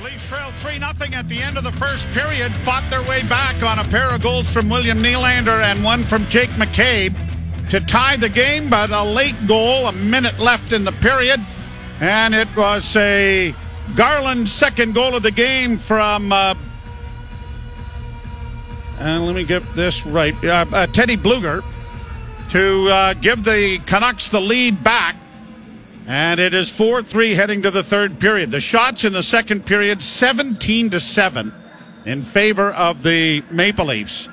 The Leafs trail 3 0 at the end of the first period, fought their way back on a pair of goals from William Nylander and one from Jake McCabe to tie the game, but a late goal, a minute left in the period, and it was a Garland second goal of the game from. Uh, and let me get this right. Uh, uh, Teddy Blueger to uh, give the Canucks the lead back. And it is 4 3 heading to the third period. The shots in the second period 17 to 7 in favor of the Maple Leafs.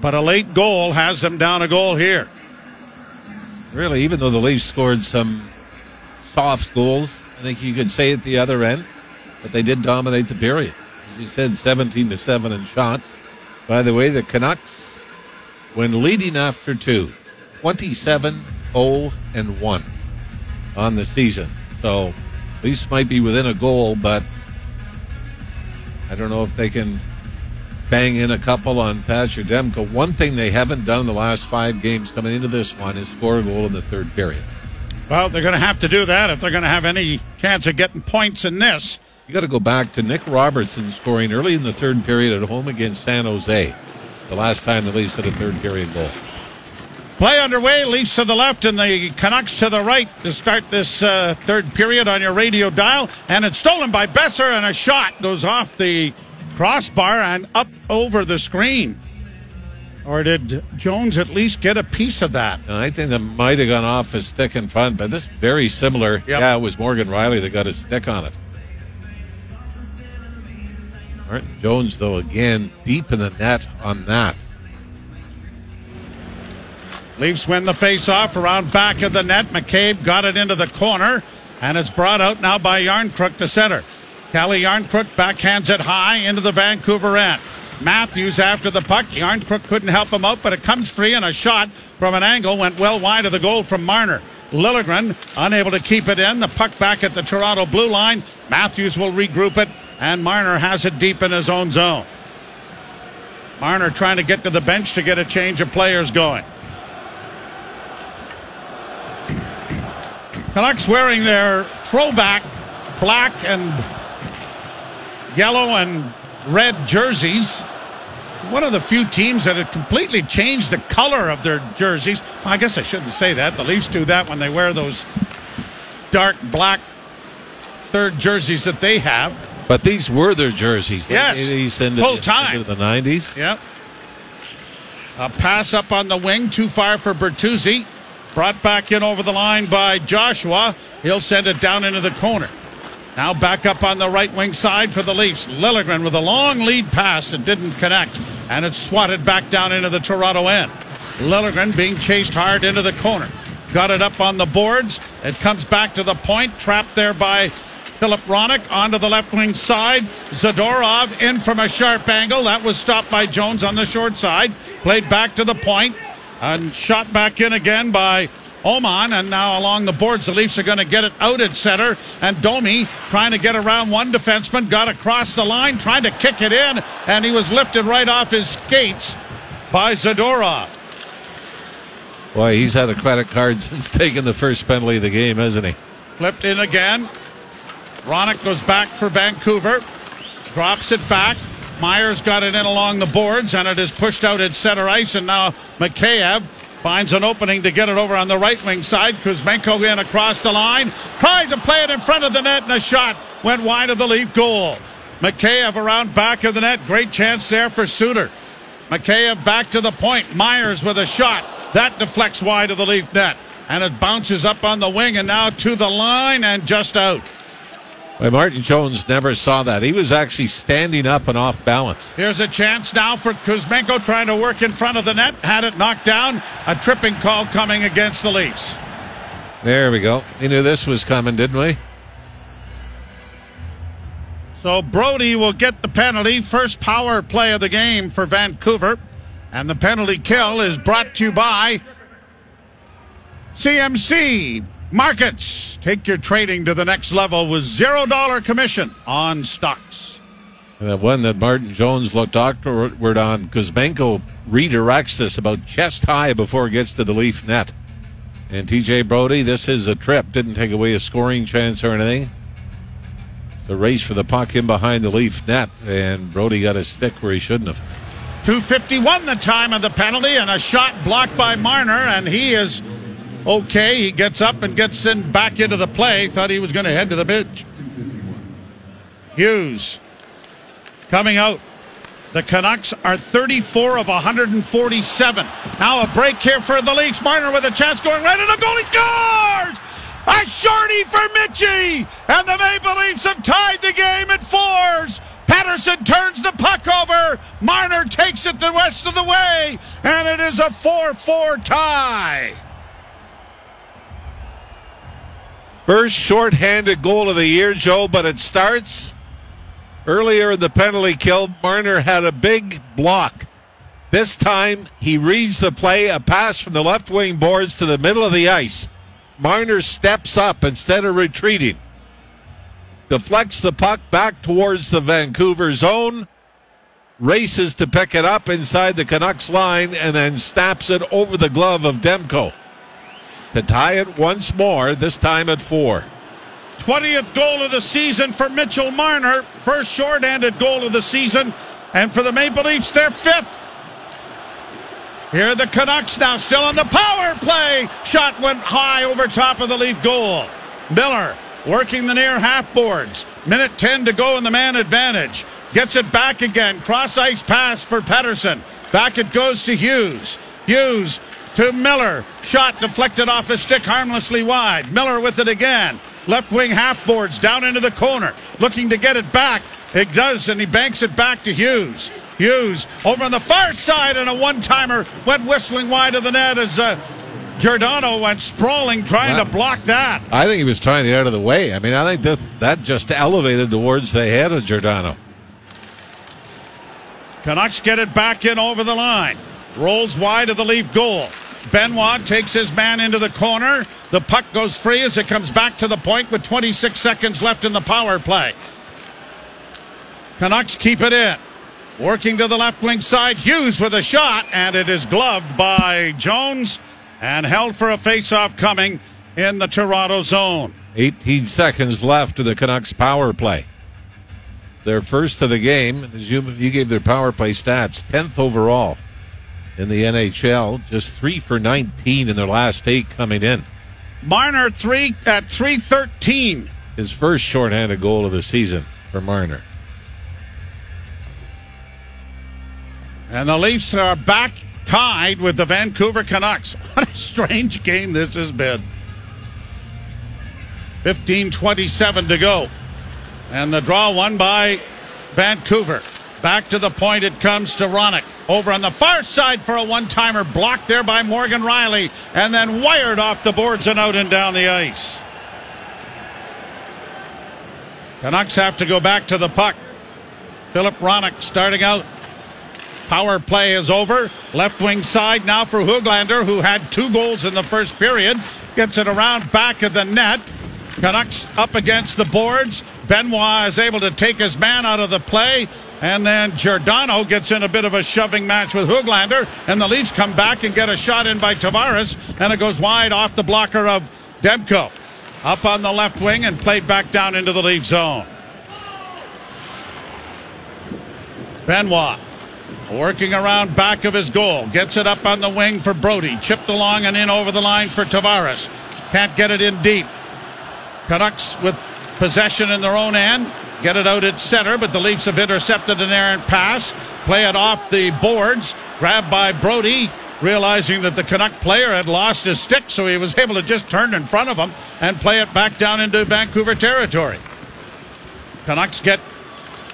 But a late goal has them down a goal here. Really, even though the Leafs scored some soft goals, I think you could say at the other end, but they did dominate the period. As you said, 17 to 7 in shots. By the way, the Canucks, when leading after two, 27 0 and 1 on the season. So Leafs might be within a goal, but I don't know if they can bang in a couple on Patrick Demko. One thing they haven't done in the last five games coming into this one is score a goal in the third period. Well, they're going to have to do that if they're going to have any chance of getting points in this. You got to go back to Nick Robertson scoring early in the third period at home against San Jose. The last time the Leafs had a third period goal. Play underway, Leafs to the left and the Canucks to the right to start this uh, third period on your radio dial. And it's stolen by Boeser, and a shot goes off the crossbar and up over the screen. Or did Jones at least get a piece of that? I think that might have gone off his stick in front, but this very similar. Yep. Yeah, it was Morgan Rielly that got his stick on it. Martin Jones, though, again, deep in the net on that. Leafs win the face-off around back of the net. McCabe got it into the corner, and it's brought out now by Järnkrok to center. Calle Järnkrok backhands it high into the Vancouver end. Matthews after the puck. Järnkrok couldn't help him out, but it comes free, and a shot from an angle went well wide of the goal from Marner. Liljegren unable to keep it in. The puck back at the Toronto blue line. Matthews will regroup it, and Marner has it deep in his own zone. Marner trying to get to the bench to get a change of players going. Canucks wearing their throwback black and yellow and red jerseys. One of the few teams that have completely changed the color of their jerseys. I guess I shouldn't say that. The Leafs do that when they wear those dark black third jerseys that they have. But these were their jerseys. Yes. These into, Full time. into the 90s. Yep. A pass up on the wing, too far for Bertuzzi. Brought back in over the line by Joshua. He'll send it down into the corner. Now back up on the right wing side for the Leafs. Liljegren with a long lead pass that didn't connect, and it's swatted back down into the Toronto end. Liljegren being chased hard into the corner. Got it up on the boards. It comes back to the point, trapped there by Philip Hronek onto the left wing side. Zadorov in from a sharp angle. That was stopped by Jones on the short side. Played back to the point and shot back in again by Oman, and now along the boards, the Leafs are going to get it out at center. And Domi trying to get around one defenseman, got across the line, trying to kick it in, and he was lifted right off his skates by Zadorov. Boy, he's had a credit card since taking the first penalty of the game, hasn't he? Flipped in again. Hronek goes back for Vancouver, drops it back. Myers got it in along the boards, and it is pushed out at center ice, and now Mikheyev Finds an opening to get it over on the right wing side. Kuzmenko in across the line. Tried to play it in front of the net, and a shot went wide of the Leaf goal. Mikheyev around back of the net. Great chance there for Suter. Mikheyev back to the point. Myers with a shot. That deflects wide of the Leaf net. And it bounces up on the wing and now to the line and just out. Martin Jones never saw that. He was actually standing up and off balance. Here's a chance now for Kuzmenko trying to work in front of the net. Had it knocked down. A tripping call coming against the Leafs. There we go. We knew this was coming, didn't we? So Brodie will get the penalty. First power play of the game for Vancouver. And the penalty kill is brought to you by CMC Markets. Take your trading to the next level with $0 commission on stocks. And the one that Martin Jones looked awkward on, Kuzmenko redirects this about chest high before it gets to the Leaf net. And TJ Brodie, this is a trip. Didn't take away a scoring chance or anything. the race for the puck in behind the Leaf net, and Brodie got his stick where he shouldn't have. 251 the time of the penalty, and a shot blocked by Marner, and he is okay. He gets up and gets in back into the play. Thought he was going to head to the bench. Hughes coming out. The Canucks are 34 of 147. Now a break here for the Leafs. Marner with a chance going right in the goal. He scores! A shorty for Mitchie! And the Maple Leafs have tied the game at fours. Pettersson turns the puck over. Marner takes it the rest of the way. And it is a 4 4 tie. First shorthanded goal of the year, Joe, but it starts earlier in the penalty kill. Marner had a big block. This time he reads the play, a pass from the left wing boards to the middle of the ice. Marner steps up instead of retreating. Deflects the puck back towards the Vancouver zone. Races to pick it up inside the Canucks line and then snaps it over the glove of Demko to tie it once more, this time at four. 20th goal of the season for Mitchell Marner. First short-handed goal of the season. And for the Maple Leafs, their fifth. Here are the Canucks now, still on the power play. Shot went high over top of the Leaf goal. Miller working the near half boards. Minute 10 to go in the man advantage. Gets it back again. Cross ice pass for Pettersson. Back it goes to Hughes. Hughes to Miller. Shot deflected off his stick harmlessly wide. Miller with it again. Left wing half boards down into the corner. Looking to get it back. It does, and he banks it back to Hughes. Hughes over on the far side, and a one timer went whistling wide of the net as uh, Giordano went sprawling trying to block that. I think he was trying to get out of the way. I mean, I think that that just elevated towards the head of Giordano. Canucks get it back in over the line. Rolls wide of the Leaf goal. Benoit takes his man into the corner. The puck goes free as it comes back to the point with 26 seconds left in the power play. Canucks keep it in. Working to the left wing side, Hughes with a shot, and it is gloved by Jones and held for a face-off coming in the Toronto zone. 18 seconds left to the Canucks power play. Their first of the game, as you, you gave their power play stats, 10th overall in the NHL, just three for 19 in their last eight coming in. Marner three at 313. His first shorthanded goal of the season for Marner. And the Leafs are back tied with the Vancouver Canucks. What a strange game this has been. 15:27 to go. And the draw won by Vancouver. Back to the point it comes to Hronek. Over on the far side for a one-timer blocked there by Morgan Rielly, and then wired off the boards and out and down the ice. Canucks have to go back to the puck. Philip Hronek starting out. Power play is over. Left wing side now for Hoglander, who had two goals in the first period. Gets it around back of the net. Canucks up against the boards. Benoit is able to take his man out of the play. And then Giordano gets in a bit of a shoving match with Hoglander. And the Leafs come back and get a shot in by Tavares. And it goes wide off the blocker of Demko. Up on the left wing and played back down into the Leaf zone. Benoit working around back of his goal. Gets it up on the wing for Brodie. Chipped along and in over the line for Tavares. Can't get it in deep. Canucks with possession in their own end. Get it out at center, but the Leafs have intercepted an errant pass. Play it off the boards. Grabbed by Brodie, realizing that the Canuck player had lost his stick, so he was able to just turn in front of him and play it back down into Vancouver territory. Canucks get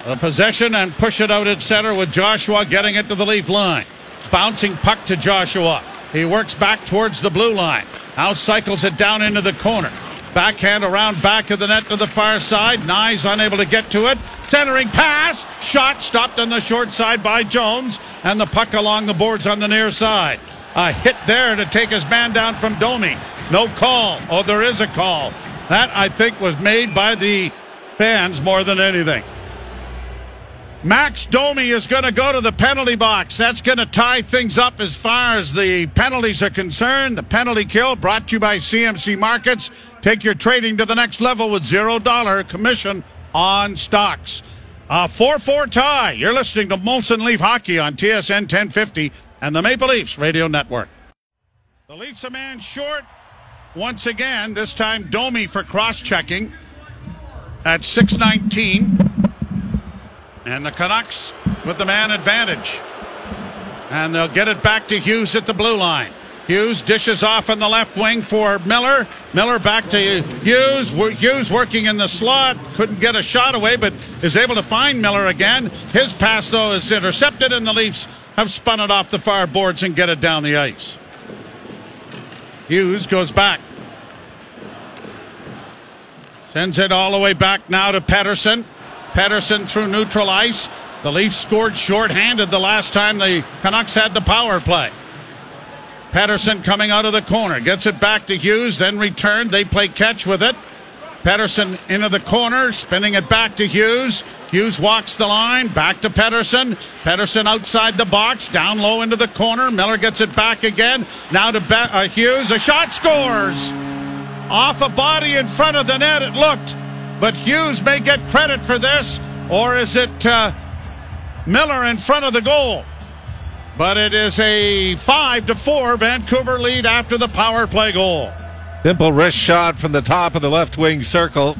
the possession and push it out at center with Joshua getting it to the Leaf line. Bouncing puck to Joshua. He works back towards the blue line. Now cycles it down into the corner. Backhand around back of the net to the far side. Knies unable to get to it. Centering pass. Shot stopped on the short side by Jones. And the puck along the boards on the near side. A hit there to take his man down from Domi. No call. Oh, there is a call. That, I think, was made by the fans more than anything. Max Domi is going to go to the penalty box. That's going to tie things up as far as the penalties are concerned. The penalty kill brought to you by CMC Markets. Take your trading to the next level with zero dollar commission on Stocks. A 4 4 tie. You're listening to Molson Leaf Hockey on TSN 1050 and the Maple Leafs Radio Network. The Leafs a man short once again, this time Domi for cross checking at 619. And the Canucks with the man advantage. And they'll get it back to Hughes at the blue line. Hughes dishes off on the left wing for Miller. Miller back to Hughes. Hughes working in the slot. Couldn't get a shot away, but is able to find Miller again. His pass, though, is intercepted, and the Leafs have spun it off the far boards and get it down the ice. Hughes goes back. Sends it all the way back now to Pettersson. Pettersson through neutral ice. The Leafs scored shorthanded the last time the Canucks had the power play. Pettersson coming out of the corner. Gets it back to Hughes, then returned. They play catch with it. Pettersson into the corner, spinning it back to Hughes. Hughes walks the line, back to Pettersson. Pettersson outside the box, down low into the corner. Miller gets it back again. Now to Be- uh, Hughes. A shot scores! Off a body in front of the net, it looked. But Hughes may get credit for this, or is it uh, Miller in front of the goal? But it is a 5 to 4 Vancouver lead after the power play goal. Simple wrist shot from the top of the left wing circle.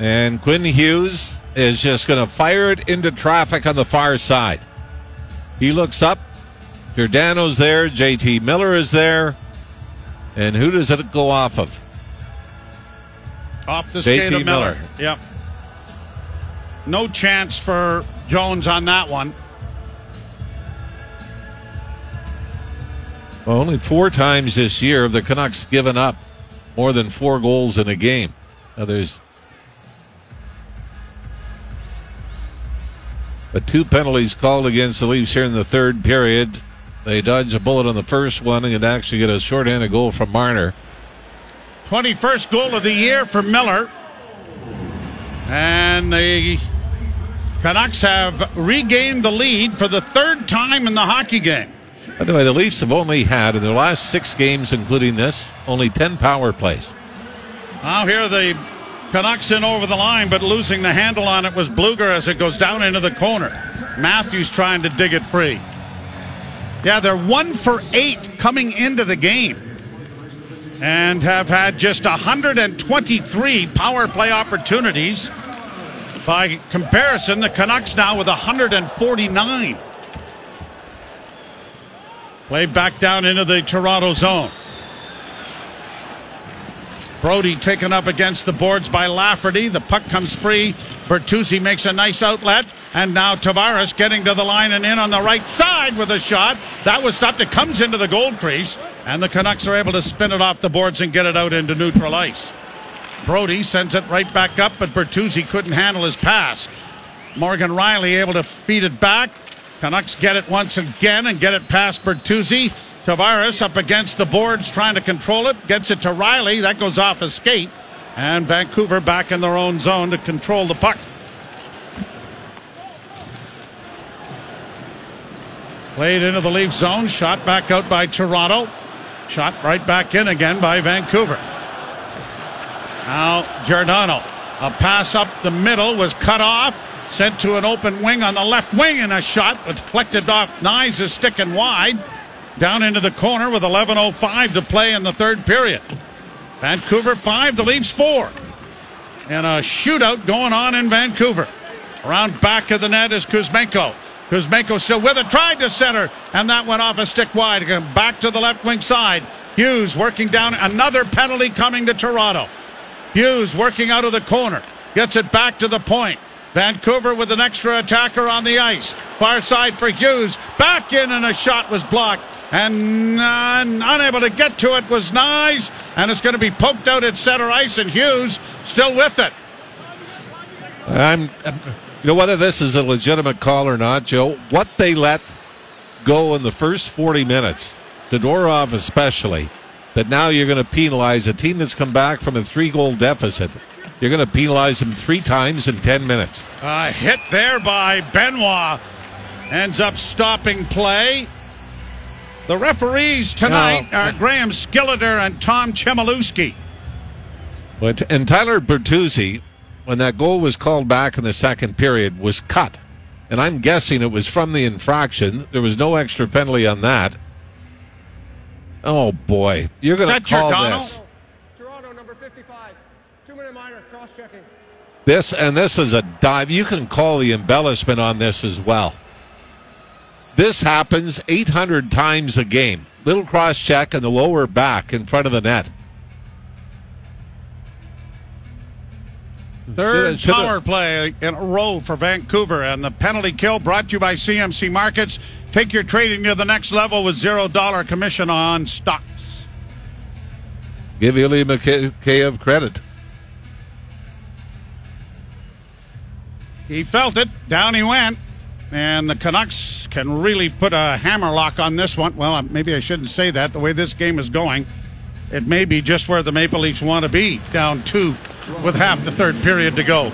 And Quinn Hughes is just going to fire it into traffic on the far side. He looks up. Giordano's there. JT Miller is there. And who does it go off of? Off the skate JT of Miller. Miller. Yep. No chance for Jones on that one. Well, only four times this year have the Canucks given up more than four goals in a game. Now there's but two penalties called against the Leafs here in the third period. They dodged a bullet on the first one and actually get a shorthanded goal from Marner. 21st goal of the year for Miller. And the Canucks have regained the lead for the third time in the hockey game. By the way, the Leafs have only had in their last six games, including this, only 10 power plays. Now here the Canucks in over the line, but losing the handle on it was Blueger as it goes down into the corner. Matthews trying to dig it free. Yeah, they're one for eight coming into the game and have had just 123 power play opportunities. By comparison, the Canucks now with 149. Played back down into the Toronto zone. Brodie taken up against the boards by Lafferty. The puck comes free. Bertuzzi makes a nice outlet. And now Tavares getting to the line and in on the right side with a shot. That was stopped. It comes into the goal crease. And the Canucks are able to spin it off the boards and get it out into neutral ice. Brodie sends it right back up, but Bertuzzi couldn't handle his pass. Morgan Rielly able to feed it back. Canucks get it once again and get it past Bertuzzi. Tavares up against the boards trying to control it. Gets it to Rielly. That goes off a skate. And Vancouver back in their own zone to control the puck. Played into the Leaf zone. Shot back out by Toronto. Shot right back in again by Vancouver. Now Giordano. A pass up the middle was cut off. Sent to an open wing on the left wing, and a shot was flected off. Knies is sticking wide. Down into the corner with 11.05 to play in the third period. Vancouver 5, the Leafs 4. And a shootout going on in Vancouver. Around back of the net is Kuzmenko. Kuzmenko still with it, tried to center, and that went off a stick wide. Back to the left wing side. Hughes working down, another penalty coming to Toronto. Hughes working out of the corner, gets it back to the point. Vancouver with an extra attacker on the ice. Far side for Hughes. Back in, and a shot was blocked. And uh, unable to get to it was Knies. And it's going to be poked out at center ice, and Hughes still with it. I'm, I'm- you know, whether this is a legitimate call or not, Joe, what they let go in the first 40 minutes, Todorov especially, that now you're going to penalize a team that's come back from a three goal deficit. You're going to penalize them three times in 10 minutes. A hit there by Benoit ends up stopping play. The referees tonight are Graham Skilliter and Tom Chmielewski. But and Tyler Bertuzzi when that goal was called back in the second period, was cut. And I'm guessing it was from the infraction. There was no extra penalty on that. Oh, boy. You're going to call this. Toronto, number 55. Two minute minor, cross checking. This and this is a dive. You can call the embellishment on this as well. This happens 800 times a game. Little cross check in the lower back in front of the net. Third power play in a row for Vancouver, and the penalty kill brought to you by CMC Markets. Take your trading to the next level with zero dollar commission on stocks. Give Ilya Mikheyev credit. He felt it. Down he went. And the Canucks can really put a hammer lock on this one. Well, uh, maybe I shouldn't say that. The way this game is going, it may be just where the Maple Leafs want to be, down two with half the third period to go.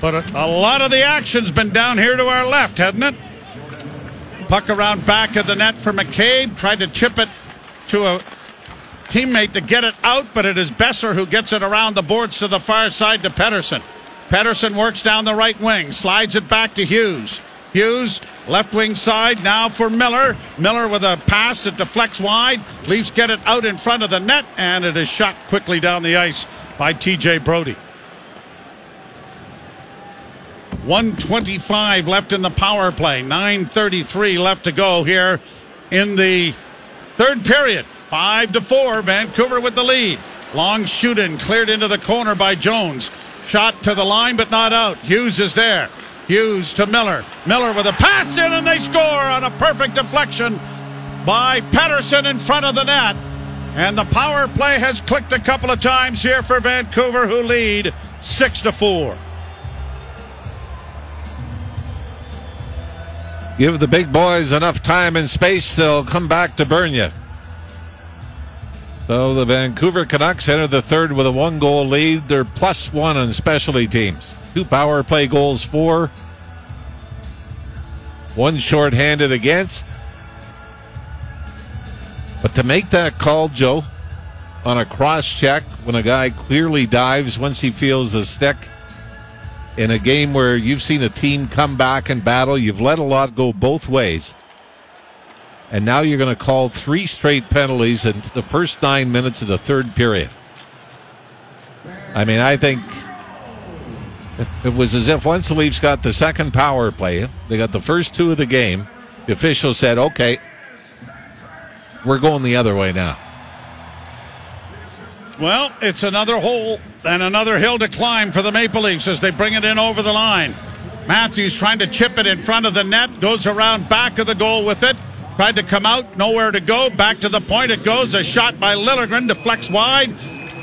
But a, a lot of the action's been down here to our left, hasn't it? Puck around back of the net for McCabe. Tried to chip it to a teammate to get it out, but it is Boeser who gets it around the boards to the far side to Pettersson. Pettersson works down the right wing, slides it back to Hughes. Hughes, left wing side, now for Miller. Miller with a pass that deflects wide. Leafs get it out in front of the net, and it is shot quickly down the ice by TJ Brodie. 125 left in the power play. 933 left to go here in the third period. Five to four. Vancouver with the lead. Long shoot in cleared into the corner by Jones. Shot to the line, but not out. Hughes is there. Hughes to Miller. Miller with a pass in, and they score on a perfect deflection by Pettersson in front of the net. And the power play has clicked a couple of times here for Vancouver, who lead six to four. Give the big boys enough time and space, they'll come back to burn you. So the Vancouver Canucks enter the third with a one goal lead. They're plus one on specialty teams. Two power play goals for. One shorthanded against. But to make that call, Joe, on a cross check when a guy clearly dives once he feels the stick in a game where you've seen a team come back and battle, you've let a lot go both ways. And now you're going to call three straight penalties in the first nine minutes of the third period. I mean, I think it was as if once the Leafs got the second power play, they got the first two of the game, the official said, okay, we're going the other way now. Well, it's another hole and another hill to climb for the Maple Leafs as they bring it in over the line. Matthews trying to chip it in front of the net, goes around back of the goal with it. Tried to come out, nowhere to go. Back to the point it goes. A shot by Liljegren deflects wide.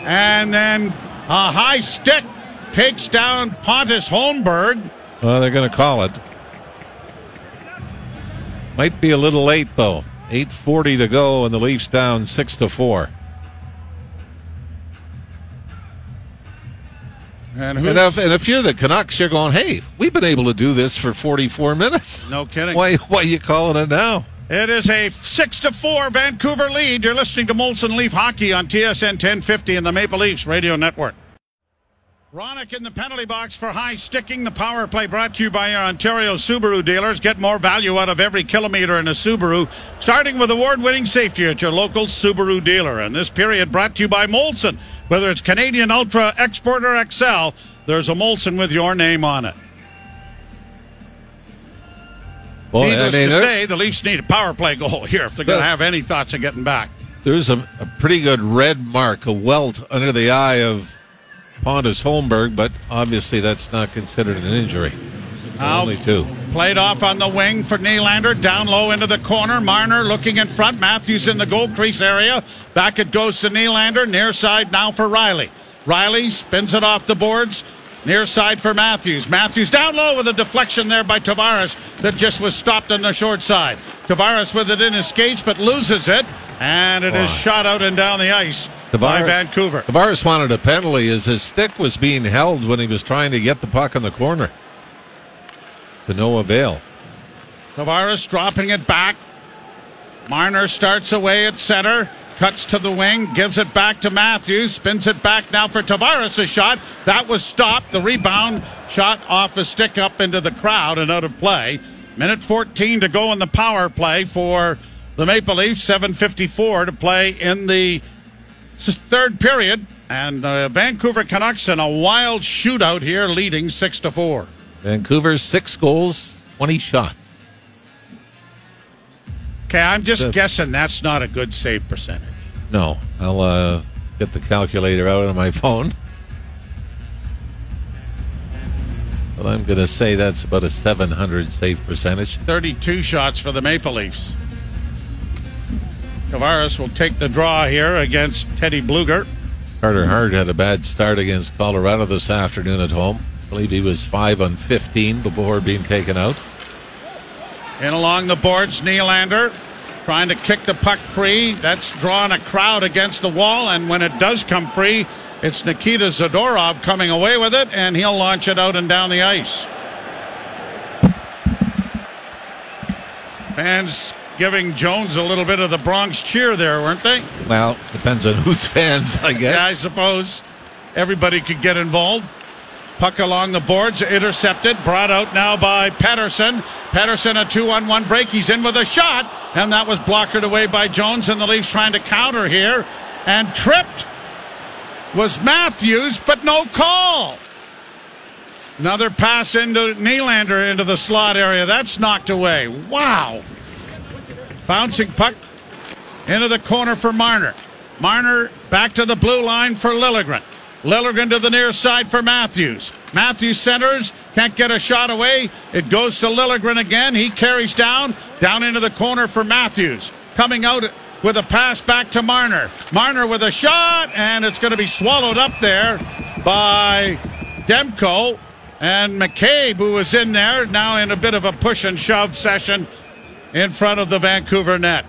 And then a high stick takes down Pontus Holmberg. Well, they're going to call it. Might be a little late though. 8:40 to go, and the Leafs down six to four. And And if, and if you're the Canucks, you're going, "Hey, we've been able to do this for 44 minutes. no kidding. Why, why are you calling it now?" It is a six to four Vancouver lead. You're listening to Molson Leaf Hockey on TSN 1050 and the Maple Leafs Radio Network. Hronek in the penalty box for high sticking. The power play brought to you by your Ontario Subaru dealers. Get more value out of every kilometer in a Subaru, starting with award-winning safety at your local Subaru dealer. And this period brought to you by Molson. Whether it's Canadian Ultra, Export, or XL, there's a Molson with your name on it. Well, Needless I mean, to say, the Leafs need a power play goal here if they're going to have any thoughts of getting back. there's a, a pretty good red mark, a welt under the eye of Pontus Holmberg, but obviously that's not considered an injury. Out. Only two. Played off on the wing for Nylander. Down low into the corner. Marner looking in front. Matthews in the goal crease area. Back it goes to Nylander. Near side now for Rielly. Rielly spins it off the boards. Near side for Matthews. Matthews down low with a deflection there by Tavares that just was stopped on the short side. Tavares with it in his skates but loses it. And it is shot out and down the ice by Vancouver. Tavares wanted a penalty as his stick was being held when he was trying to get the puck in the corner. To no avail. Tavares dropping it back. Marner starts away at center. Cuts to the wing, gives it back to Matthews, spins it back now for Tavares' shot. That was stopped. The rebound shot off a stick up into the crowd and out of play. Minute 14 to go in the power play for the Maple Leafs. 7.54 to play in the third period. And the Vancouver Canucks in a wild shootout here, leading 6 to 4. Vancouver, six goals, 20 shots. Okay, I'm just Good. guessing that's not a good save percentage. No, I'll uh, get the calculator out on my phone. But I'm going to say that's about a 700 save percentage. 32 shots for the Maple Leafs. Tavares will take the draw here against Teddy Blueger. Carter Hart had a bad start against Colorado this afternoon at home. I believe he was 5 on 15 before being taken out. In along the boards, Nylander trying to kick the puck free. That's drawing a crowd against the wall, and when it does come free, it's Nikita Zadorov coming away with it, and he'll launch it out and down the ice. Fans giving Jones a little bit of the Bronx cheer there, weren't they? Well, depends on whose fans, I guess. Yeah, I suppose everybody could get involved. Puck along the boards, intercepted, brought out now by Pettersson. Pettersson a two on one break. He's in with a shot, and that was blockered away by Jones. And the Leafs trying to counter here, and tripped was Matthews, but no call. Another pass into Nylander into the slot area. That's knocked away. Wow. Bouncing puck into the corner for Marner. Marner back to the blue line for Liljegren. Liljegren to the near side for Matthews. Matthews centers, can't get a shot away. It goes to Liljegren again. He carries down, down into the corner for Matthews. Coming out with a pass back to Marner. Marner with a shot, and it's going to be swallowed up there by Demko. And McCabe, who was in there, now in a bit of a push and shove session in front of the Vancouver net.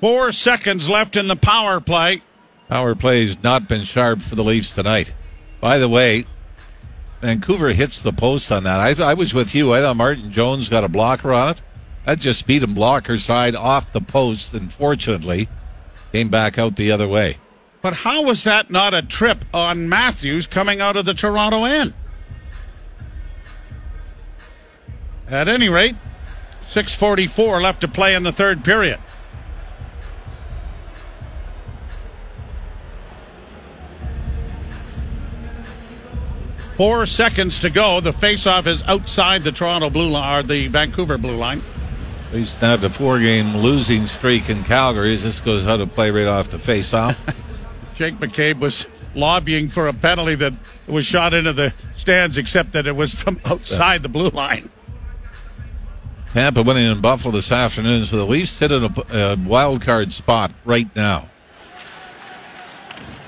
Four seconds left in the power play. Power play's not been sharp for the Leafs tonight. By the way, Vancouver hits the post on that. I, I was with you. I thought Martin Jones got a blocker on it. That just beat him blocker side off the post, and fortunately, came back out the other way. But how was that not a trip on Matthews coming out of the Toronto end? At any rate, 6.44 left to play in the third period. Four seconds to go. The faceoff is outside the Toronto blue line, or the Vancouver blue line. Now have a four-game losing streak in Calgary. As this goes out of play right off the face-off. Jake McCabe was lobbying for a penalty that was shot into the stands, except that it was from outside the blue line. Tampa winning in Buffalo this afternoon, so the Leafs sit in a, a wild card spot right now.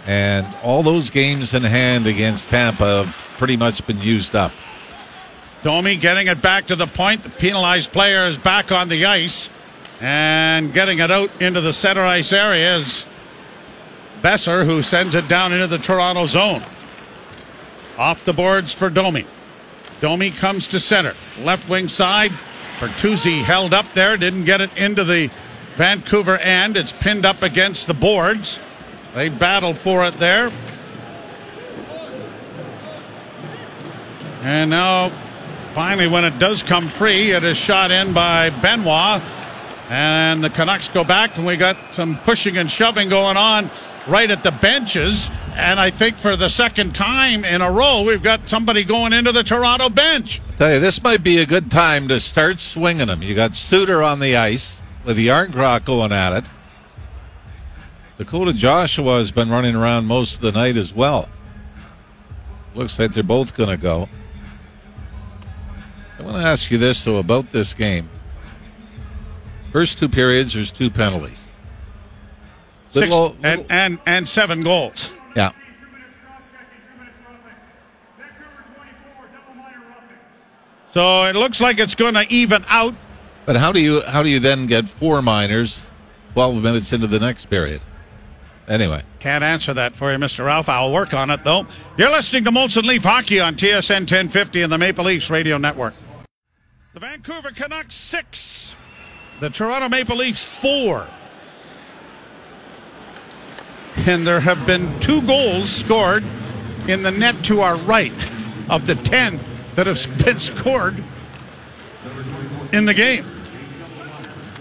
And all those games in hand against Tampa pretty much been used up. Domi getting it back to the point. The penalized player is back on the ice and getting it out into the center ice area is Boeser, who sends it down into the Toronto zone. Off the boards for Domi. Domi comes to center. Left wing side. Bertuzzi held up there, didn't get it into the Vancouver end. It's pinned up against the boards. They battled for it there. And now, finally, when it does come free, it is shot in by Benoit. And the Canucks go back, and we got some pushing and shoving going on right at the benches. And I think for the second time in a row, we've got somebody going into the Toronto bench. Tell you, this might be a good time to start swinging them. You got Suter on the ice with the Järnkrok going at it. Dakota Joshua has been running around most of the night as well. Looks like they're both going to go. I want to ask you this, though, about this game. First two periods, there's two penalties. Six, Little- and, and, and seven goals. yeah. So it looks like it's going to even out. But how do you how do you then get four minors 12 minutes into the next period? Anyway, Can't answer that for you, Mr. Ralph. I'll work on it, though. You're listening to Molson Leaf Hockey on TSN 1050 and the Maple Leafs Radio Network. The Vancouver Canucks, six. The Toronto Maple Leafs, four. And there have been two goals scored in the net to our right of the 10 that have been scored in the game.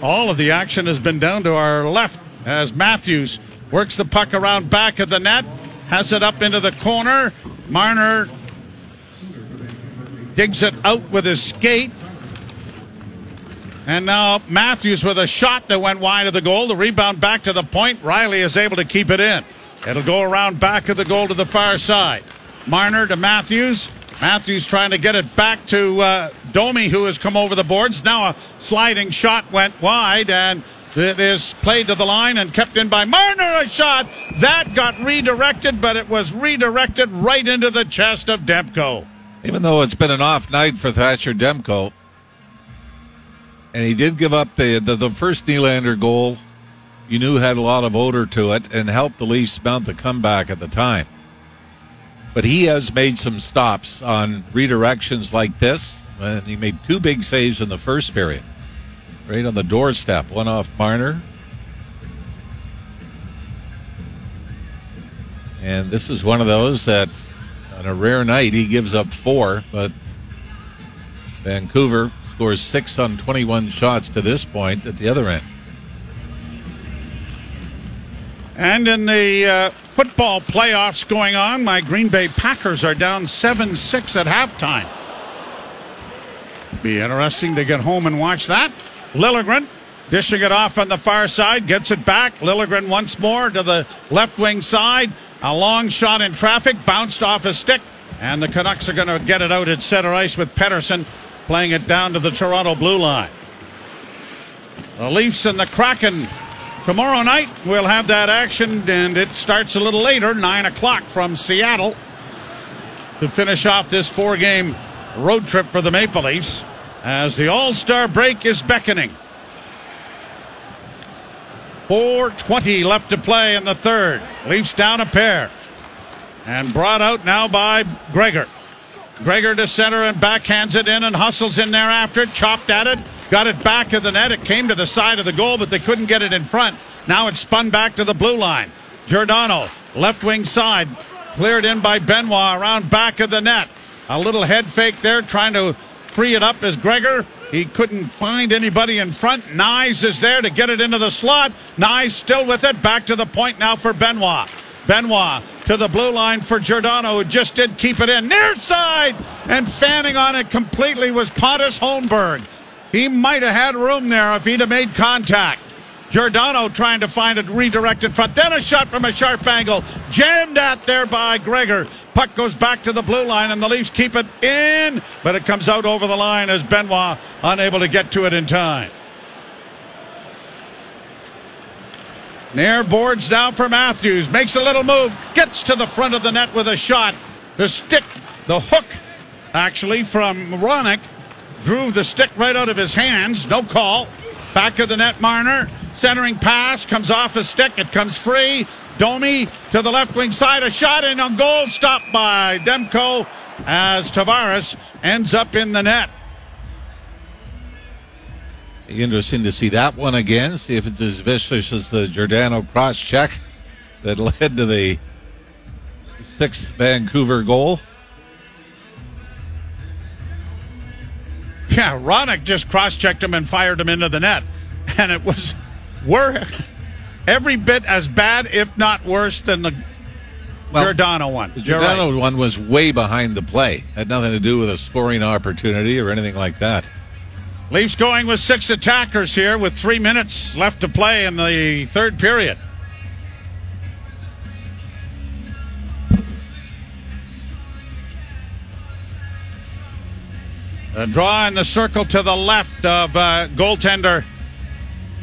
All of the action has been down to our left as Matthews works the puck around back of the net, has it up into the corner. Marner digs it out with his skate. And now Matthews with a shot that went wide of the goal. The rebound back to the point. Rielly is able to keep it in. It'll go around back of the goal to the far side. Marner to Matthews. Matthews trying to get it back to uh, Domi, who has come over the boards. Now a sliding shot went wide, and it is played to the line and kept in by Marner. A shot that got redirected, but it was redirected right into the chest of Demko. Even though it's been an off night for Thatcher Demko, and he did give up the, the, the first Nylander goal, you knew had a lot of odor to it and helped the Leafs mount the comeback at the time. But he has made some stops on redirections like this, and he made two big saves in the first period. Right on the doorstep, one off Marner. And this is one of those that, on a rare night, he gives up four, but Vancouver scores six on 21 shots to this point at the other end. And in the uh, football playoffs going on, my Green Bay Packers are down 7 6 at halftime. Be interesting to get home and watch that. Liljegren dishing it off on the far side, gets it back. Liljegren once more to the left wing side. A long shot in traffic, bounced off a stick, and the Canucks are going to get it out at center ice with Pettersson playing it down to the Toronto blue line. The Leafs and the Kraken tomorrow night. We'll have that action, and it starts a little later, 9 o'clock from Seattle, to finish off this four game road trip for the Maple Leafs as the All Star break is beckoning. 4.20 left to play in the third. Leafs down a pair. And brought out now by Gregor. Gregor to center and backhands it in and hustles in there after it. Chopped at it. Got it back of the net. It came to the side of the goal, but they couldn't get it in front. Now it's spun back to the blue line. Giordano, left wing side. Cleared in by Benoit around back of the net. A little head fake there, trying to free it up as Gregor. He couldn't find anybody in front. Knies is there to get it into the slot. Knies still with it. Back to the point now for Benoit. Benoit to the blue line for Giordano, who just did keep it in. Near side! And fanning on it completely was Pontus Holmberg. He might have had room there if he'd have made contact. Giordano trying to find a redirected front. Then a shot from a sharp angle. Jammed at there by Gregor. Puck goes back to the blue line, and the Leafs keep it in, but it comes out over the line as Benoit unable to get to it in time. Near boards now for Matthews. Makes a little move. Gets to the front of the net with a shot. The stick, the hook, actually, from Hronek drew the stick right out of his hands. No call. Back of the net, Marner. Centering pass comes off his stick. It comes free. Domi to the left wing side. A shot in on goal. Stopped by Demko as Tavares ends up in the net. Interesting to see that one again. See if it's as vicious as the Giordano cross check that led to the sixth Vancouver goal. Yeah, Hronek just cross checked him and fired him into the net. And it was were every bit as bad, if not worse, than the Well, Giordano one. The Giordano right. one was way behind the play. Had nothing to do with a scoring opportunity or anything like that. Leafs going with six attackers here with three minutes left to play in the third period. A draw in the circle to the left of uh, goaltender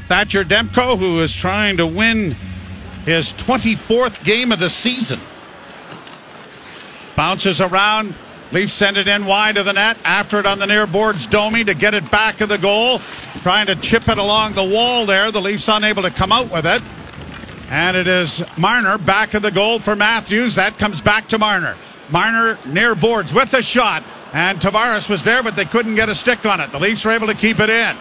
Thatcher Demko, who is trying to win his 24th game of the season. Bounces around. Leafs send it in wide of the net. After it on the near boards, Domi to get it back of the goal. Trying to chip it along the wall there. The Leafs unable to come out with it. And it is Marner back of the goal for Matthews. That comes back to Marner. Marner near boards with the shot. And Tavares was there, but they couldn't get a stick on it. The Leafs were able to keep it in.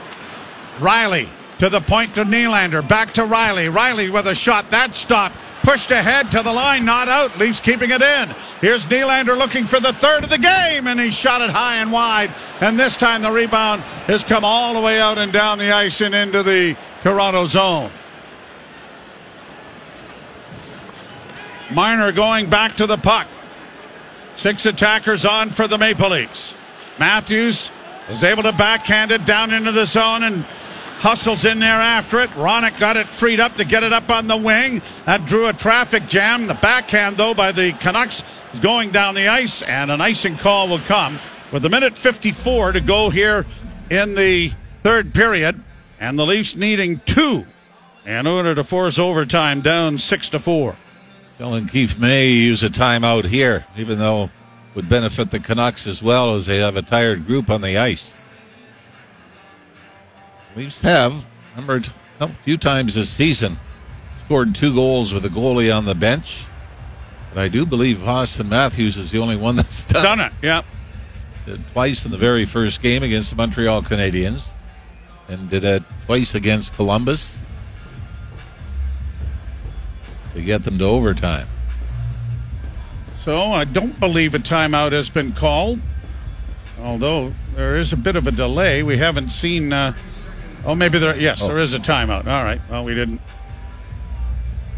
Rielly to the point to Nylander. Back to Rielly. Rielly with a shot. That stopped pushed ahead to the line, not out. Leafs keeping it in. Here's Nylander looking for the third of the game, and he shot it high and wide. And this time the rebound has come all the way out and down the ice and into the Toronto zone. Marner going back to the puck. Six attackers on for the Maple Leafs. Matthews is able to backhand it down into the zone and hustles in there after it. Hronek got it freed up to get it up on the wing. That drew a traffic jam. The backhand, though, by the Canucks is going down the ice, and an icing call will come with a minute 54 to go here in the third period, and the Leafs needing two in order to force overtime down six to four. Sheldon Keefe may use a timeout here, even though would benefit the Canucks as well as they have a tired group on the ice. Leafs have, numbered a few times this season, scored two goals with a goalie on the bench. But I do believe Auston Matthews is the only one that's done, Done it, yeah. Did twice in the very first game against the Montreal Canadiens, and did it twice against Columbus to get them to overtime. So I don't believe a timeout has been called. Although there is a bit of a delay. We haven't seen. Uh, oh, maybe there. Yes, Oh. there is a timeout. All right. Well, we didn't.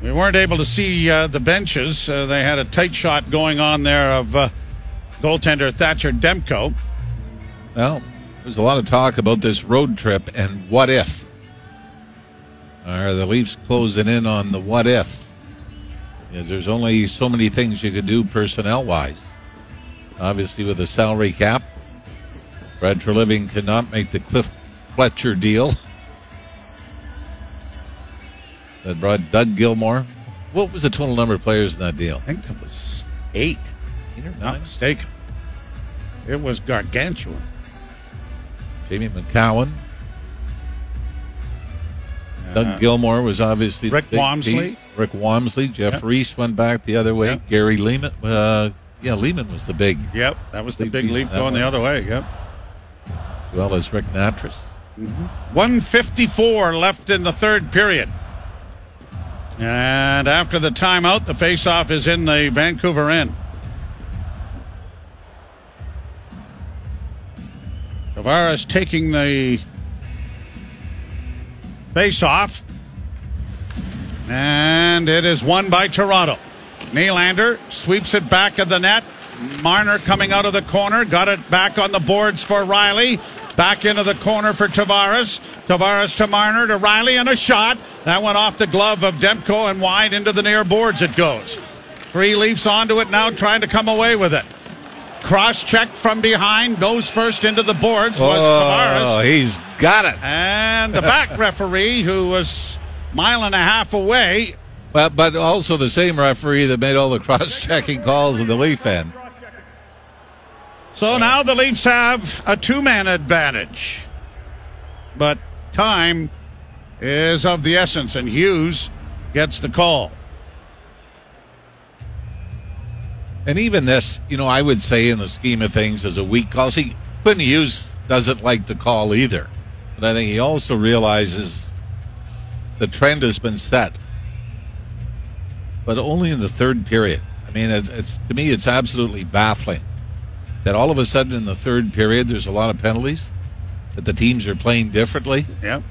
We weren't able to see uh, the benches. Uh, they had a tight shot going on there of uh, goaltender Thatcher Demko. Well, there's a lot of talk about this road trip and what if. Are the Leafs closing in on the what if? Because there's only so many things you could do personnel wise. Obviously, with the salary cap, Brad Treliving cannot make the Cliff Fletcher deal. That brought Doug Gilmour. What was the total number of players in that deal? I think that was eight. Eight or Not nine? mistaken. It was gargantuan. Jamie Macoun. Doug Gilmour was obviously the Rick Wamsley. piece. Rick Wamsley. Jeff Yep. Reese went back the other way. Yep. Gary Leeman. Uh, yeah, Leeman was the big, Yep, that was the Big big piece leap in that going the other way. Yep. as well as Ric Nattress. 154 left in the third period. And after the timeout, the faceoff is in the Vancouver end. Tavares taking the faceoff. And it is won by Toronto. Nylander sweeps it back of the net. Marner coming out of the corner, got it back on the boards for Rielly. Back into the corner for Tavares. Tavares to Marner to Rielly and a shot. That went off the glove of Demko and wide into the near boards it goes. Three Leafs onto it now, trying to come away with it. Cross check from behind, goes first into the boards was oh, Tavares. Oh, he's got it. And the back referee, who was mile and a half away, But, but also the same referee that made all the cross checking calls in the Leaf end. So now the Leafs have a two man advantage. But time is of the essence, and Hughes gets the call. And even this, you know, I would say in the scheme of things is a weak call. See, Quinn Hughes doesn't like the call either. But I think he also realizes the trend has been set. But only in the third period. I mean, it's, it's to me, it's absolutely baffling that all of a sudden in the third period there's a lot of penalties, that the teams are playing differently. Yep.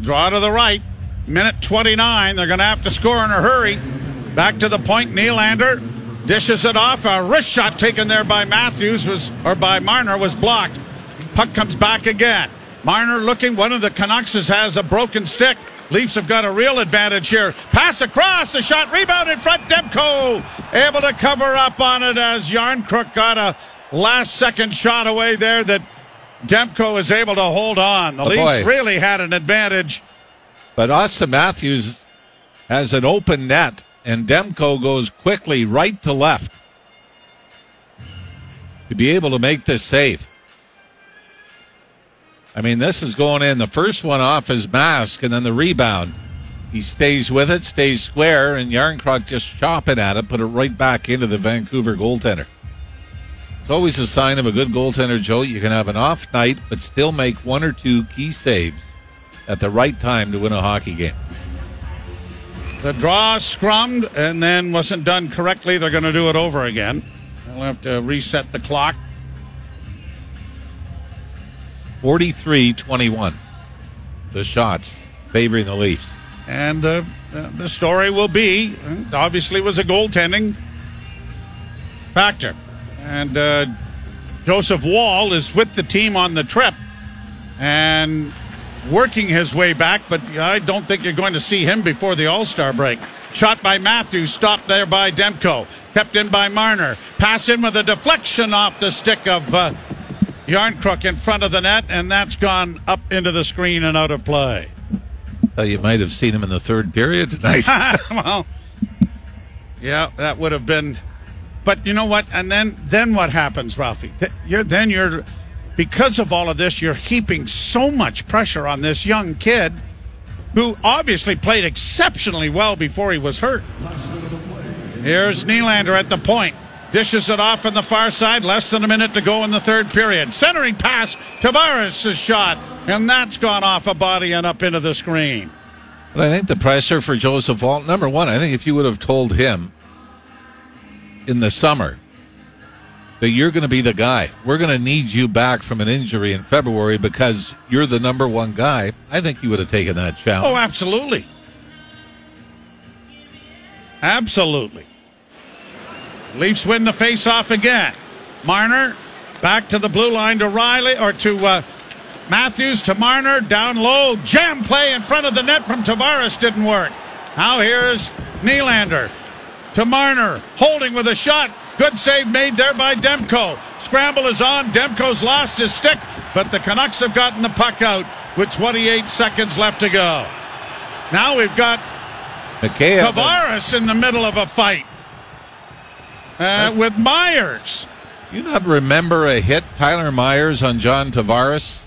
Draw to the right. Minute 29. They're going to have to score in a hurry. Back to the point. Nylander dishes it off. A wrist shot taken there by Matthews was, or by Marner was blocked. Puck comes back again. Marner looking. One of the Canucks has a broken stick. Leafs have got a real advantage here. Pass across. The shot rebound in front. Demko able to cover up on it as Järnkrok got a last second shot away there that Demko is able to hold on. The Oh, Leafs boy. really had an advantage. But Auston Matthews has an open net, and Demko goes quickly right to left to be able to make this save. I mean, this is going in the first one off his mask, and then the rebound. He stays with it, stays square, and Järnkrok just chopping at it, put it right back into the Vancouver goaltender. It's always a sign of a good goaltender, Joe. You can have an off night, but still make one or two key saves at the right time to win a hockey game. The draw scrummed and then wasn't done correctly. They're going to do it over again. They'll have to reset the clock. 43 21. The shots favoring the Leafs. And uh, the story will be uh, obviously was a goaltending factor. And uh, Joseph Woll is with the team on the trip and working his way back, but I don't think you're going to see him before the All Star break. Shot by Matthews, stopped there by Demko, kept in by Marner. Pass in with a deflection off the stick of uh, Järnkrok in front of the net, and that's gone up into the screen and out of play. Uh, you might have seen him in the third period tonight. well, yeah, that would have been. But you know what? And then then what happens, Ralphie? You're then you're because of all of this, you're heaping so much pressure on this young kid who obviously played exceptionally well before he was hurt. Here's Nylander at the point. Dishes it off on the far side. Less than a minute to go in the third period. Centering pass. Tavares' shot. And that's gone off a body and up into the screen. But I think the pressure for Joseph Woll, number one, I think if you would have told him in the summer that you're going to be the guy, we're going to need you back from an injury in February because you're the number one guy, I think you would have taken that challenge. Oh, absolutely. Absolutely. Leafs win the face-off again. Marner back to the blue line to Rielly or to uh, Matthews to Marner down low. Jam play in front of the net from Tavares didn't work. Now here's Nylander to Marner holding with a shot. Good save made there by Demko. Scramble is on. Demko's lost his stick, but the Canucks have gotten the puck out with 28 seconds left to go. Now we've got Tavares in the middle of a fight uh, with Myers. you not remember a hit Tyler Myers on John Tavares?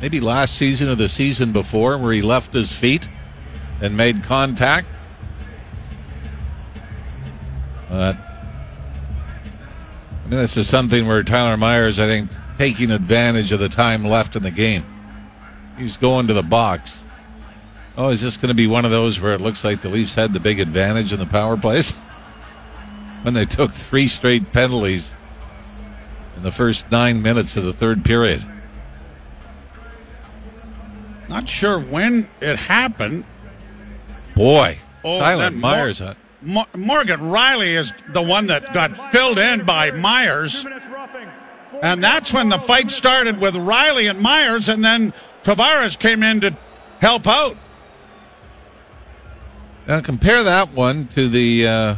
Maybe last season or the season before, where he left his feet and made contact. But I mean, this is something where Tyler Myers, I think, taking advantage of the time left in the game. He's going to the box. Oh, is this going to be one of those where it looks like the Leafs had the big advantage in the power plays? when they took three straight penalties in the first nine minutes of the third period. Not sure when it happened. Boy, Oh, Tyler Myers. Mor- Mo- Morgan Rielly is the one that got filled in by Myers. And that's when the fight started with Rielly and Myers, and then Tavares came in to help out. Now compare that one to the uh,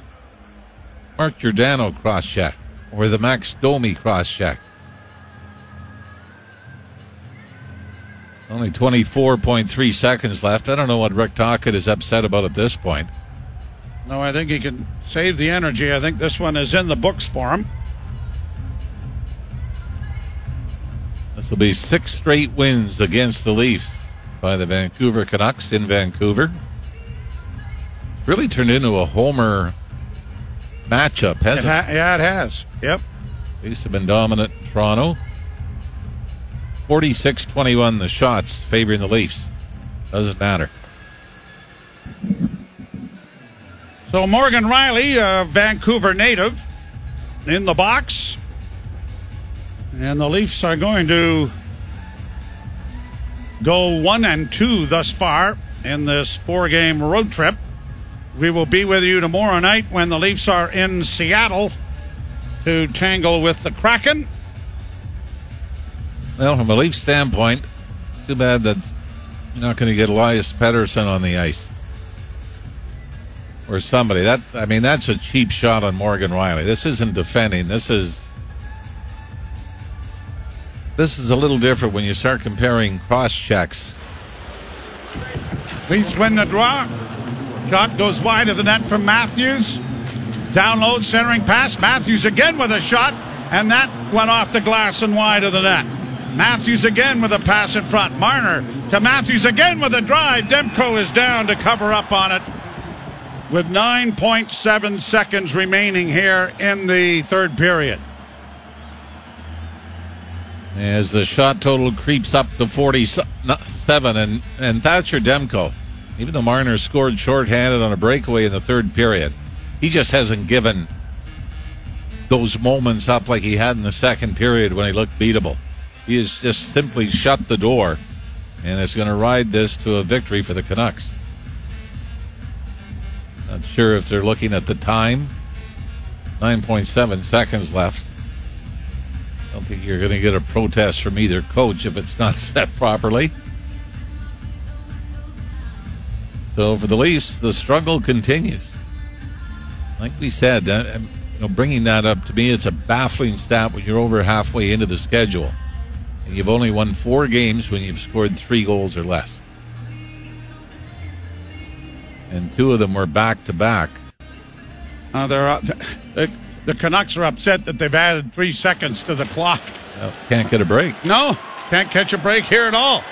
Mark Giordano cross check or the Max Domi cross check. Only 24.3 seconds left. I don't know what Rick Tocchet is upset about at this point. No, I think he can save the energy. I think this one is in the books for him. This will be six straight wins against the Leafs by the Vancouver Canucks in Vancouver. Really turned into a homer matchup, hasn't it? ha- yeah, it has. Yep. Leafs have been dominant in Toronto. 46 21 the shots favoring the Leafs. Doesn't matter. So Morgan Rielly, a Vancouver native, in the box. And the Leafs are going to go one and two thus far in this four game road trip. We will be with you tomorrow night when the Leafs are in Seattle to tangle with the Kraken. Well, from a Leafs standpoint, too bad that you're not going to get Elias Pettersson on the ice. Or somebody. That I mean, that's a cheap shot on Morgan Rielly. This isn't defending. This is this is a little different when you start comparing cross checks. Leafs win the draw. Shot goes wide of the net from Matthews. Download, centering pass. Matthews again with a shot, and that went off the glass and wide of the net. Matthews again with a pass in front. Marner to Matthews again with a drive. Demko is down to cover up on it with 9.7 seconds remaining here in the third period. As the shot total creeps up to 47, and, and Thatcher Demko, Even though Marner scored shorthanded on a breakaway in the third period, he just hasn't given those moments up like he had in the second period when he looked beatable. He has just simply shut the door and is going to ride this to a victory for the Canucks. Not sure if they're looking at the time. 9.7 seconds left. I don't think you're going to get a protest from either coach if it's not set properly. So for the Leafs, the struggle continues. Like we said, uh, um, you know, bringing that up to me, it's a baffling stat when you're over halfway into the schedule, and you've only won four games when you've scored three goals or less, and two of them were back to back. Uh, they're, uh, the, the Canucks are upset that they've added three seconds to the clock. Well, Can't get a break. No, can't catch a break here at all.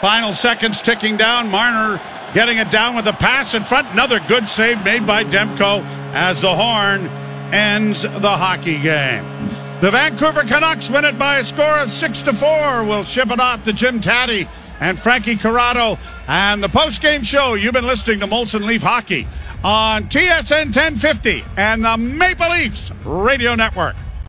Final seconds ticking down. Marner getting it down with a pass in front. Another good save made by Demko as the horn ends the hockey game. The Vancouver Canucks win it by a score of six to four. We'll ship it off to Jim Tatti and Frankie Corrado and the post-game show. You've been listening to Molson Leaf Hockey on TSN 1050 and the Maple Leafs Radio Network.